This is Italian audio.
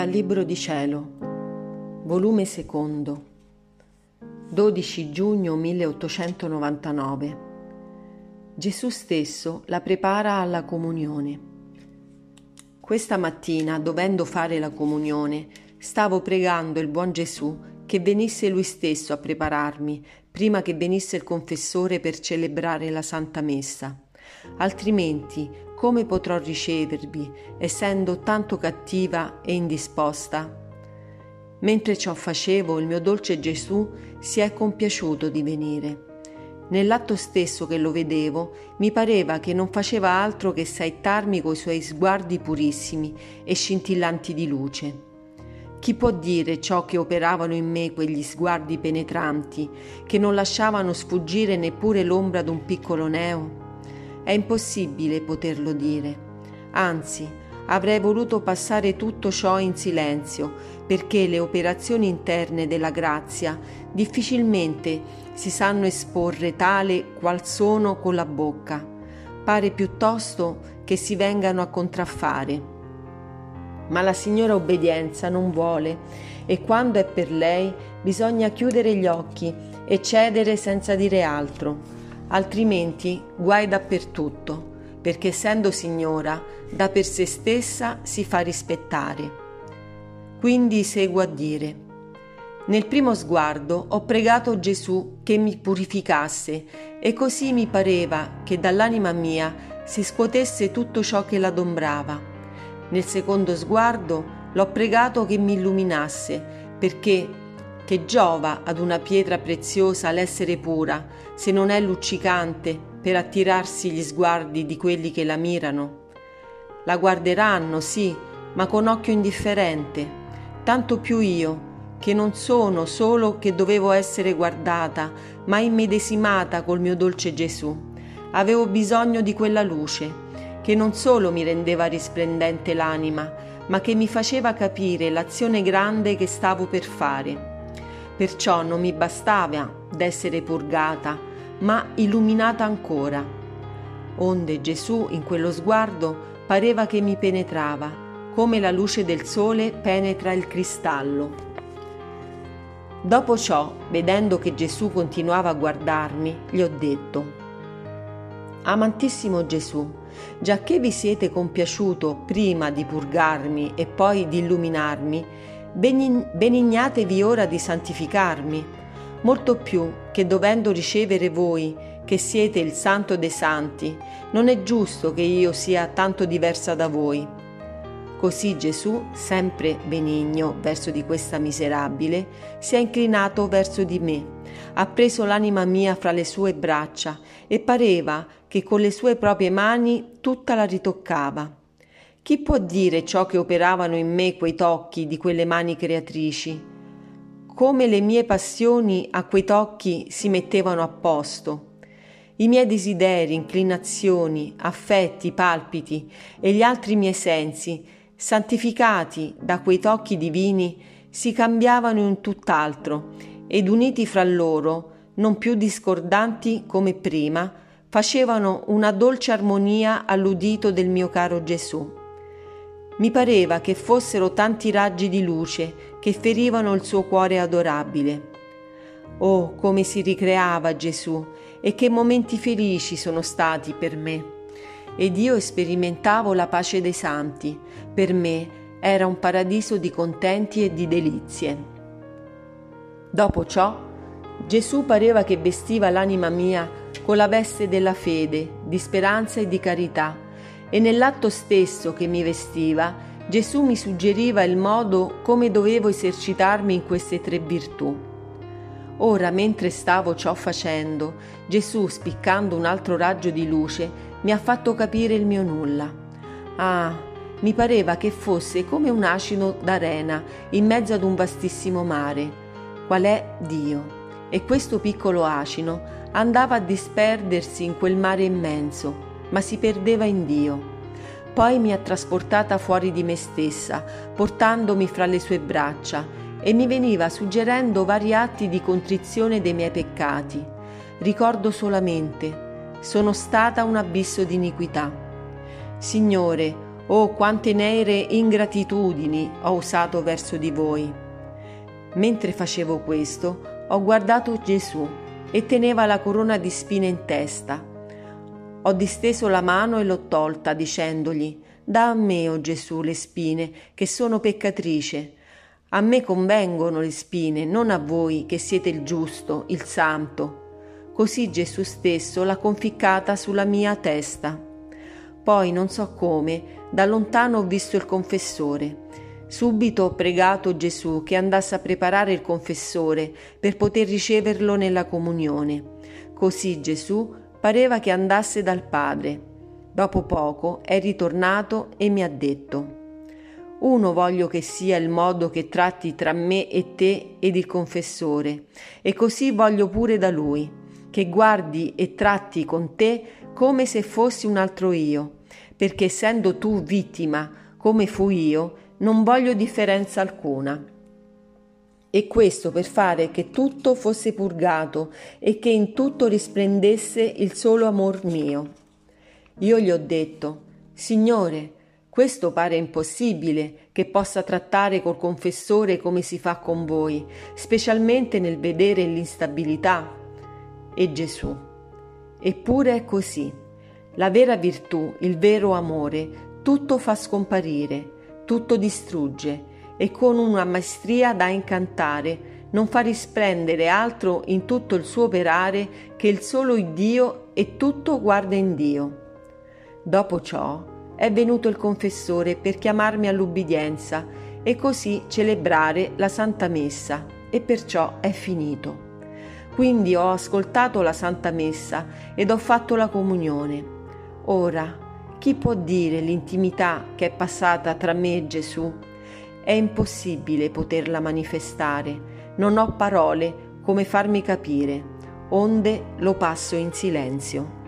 Dal Libro di Cielo, volume secondo, 12 giugno 1899. Gesù stesso la prepara alla comunione. Questa mattina, dovendo fare la comunione, stavo pregando il buon Gesù che venisse lui stesso a prepararmi prima che venisse il confessore per celebrare la Santa Messa. Altrimenti come potrò ricevervi, essendo tanto cattiva e indisposta? Mentre ciò facevo, il mio dolce Gesù si è compiaciuto di venire. Nell'atto stesso che lo vedevo, mi pareva che non faceva altro che saettarmi coi suoi sguardi purissimi e scintillanti di luce. Chi può dire ciò che operavano in me quegli sguardi penetranti, che non lasciavano sfuggire neppure l'ombra d'un piccolo neo? È impossibile poterlo dire. Anzi, avrei voluto passare tutto ciò in silenzio, perché le operazioni interne della grazia difficilmente si sanno esporre tale qual sono con la bocca. Pare piuttosto che si vengano a contraffare. Ma la signora obbedienza non vuole e quando è per lei bisogna chiudere gli occhi e cedere senza dire altro altrimenti guai dappertutto, perché essendo signora, da per se stessa si fa rispettare. Quindi seguo a dire, nel primo sguardo ho pregato Gesù che mi purificasse e così mi pareva che dall'anima mia si scuotesse tutto ciò che l'adombrava. Nel secondo sguardo l'ho pregato che mi illuminasse, perché che giova ad una pietra preziosa l'essere pura, se non è luccicante per attirarsi gli sguardi di quelli che la mirano? La guarderanno, sì, ma con occhio indifferente, tanto più io, che non sono solo che dovevo essere guardata, ma immedesimata col mio dolce Gesù. Avevo bisogno di quella luce, che non solo mi rendeva risplendente l'anima, ma che mi faceva capire l'azione grande che stavo per fare. Perciò non mi bastava d'essere purgata, ma illuminata ancora. Onde Gesù in quello sguardo pareva che mi penetrava, come la luce del sole penetra il cristallo. Dopo ciò, vedendo che Gesù continuava a guardarmi, gli ho detto, Amantissimo Gesù, giacché vi siete compiaciuto prima di purgarmi e poi di illuminarmi, benignatevi ora di santificarmi, molto più che dovendo ricevere voi, che siete il santo dei santi, non è giusto che io sia tanto diversa da voi. Così Gesù, sempre benigno verso di questa miserabile, si è inclinato verso di me, ha preso l'anima mia fra le sue braccia e pareva che con le sue proprie mani tutta la ritoccava. Chi può dire ciò che operavano in me quei tocchi di quelle mani creatrici? Come le mie passioni a quei tocchi si mettevano a posto. I miei desideri, inclinazioni, affetti, palpiti e gli altri miei sensi, santificati da quei tocchi divini, si cambiavano in tutt'altro ed uniti fra loro, non più discordanti come prima, facevano una dolce armonia all'udito del mio caro Gesù. Mi pareva che fossero tanti raggi di luce che ferivano il suo cuore adorabile. Oh, come si ricreava Gesù e che momenti felici sono stati per me. Ed io sperimentavo la pace dei santi. Per me era un paradiso di contenti e di delizie. Dopo ciò, Gesù pareva che vestiva l'anima mia con la veste della fede, di speranza e di carità e nell'atto stesso che mi vestiva Gesù mi suggeriva il modo come dovevo esercitarmi in queste tre virtù. Ora, mentre stavo ciò facendo, Gesù, spiccando un altro raggio di luce, mi ha fatto capire il mio nulla. Ah, mi pareva che fosse come un asino d'arena in mezzo ad un vastissimo mare, qual è Dio. E questo piccolo asino andava a disperdersi in quel mare immenso, ma si perdeva in Dio. Poi mi ha trasportata fuori di me stessa, portandomi fra le sue braccia, e mi veniva suggerendo vari atti di contrizione dei miei peccati. Ricordo solamente, sono stata un abisso di iniquità. Signore, Oh, quante nere ingratitudini ho usato verso di voi. Mentre facevo questo, ho guardato Gesù e teneva la corona di spine in testa. Ho disteso la mano e l'ho tolta, dicendogli, Da a me, o oh Gesù, le spine, che sono peccatrice. A me convengono le spine, non a voi, che siete il giusto, il santo. Così Gesù stesso l'ha conficcata sulla mia testa. Poi, non so come, da lontano ho visto il confessore. Subito ho pregato Gesù che andasse a preparare il confessore per poter riceverlo nella comunione. Così Gesù pareva che andasse dal Padre. Dopo poco è ritornato e mi ha detto, Uno voglio che sia il modo che tratti tra me e te ed il confessore, e così voglio pure da lui, che guardi e tratti con te come se fossi un altro io, perché essendo tu vittima come fui io, non voglio differenza alcuna. E questo per fare che tutto fosse purgato e che in tutto risplendesse il solo amor mio. Io gli ho detto, Signore, questo pare impossibile che possa trattare col confessore come si fa con voi, specialmente nel vedere l'instabilità. E Gesù, eppure è così. La vera virtù, il vero amore, tutto fa scomparire, tutto distrugge e con una maestria da incantare non fa risplendere altro in tutto il suo operare che il solo Dio e tutto guarda in Dio. Dopo ciò è venuto il confessore per chiamarmi all'ubbidienza e così celebrare la Santa Messa e perciò è finito. Quindi ho ascoltato la Santa Messa ed ho fatto la comunione. Ora, chi può dire l'intimità che è passata tra me e Gesù? È impossibile poterla manifestare, non ho parole come farmi capire, onde lo passo in silenzio.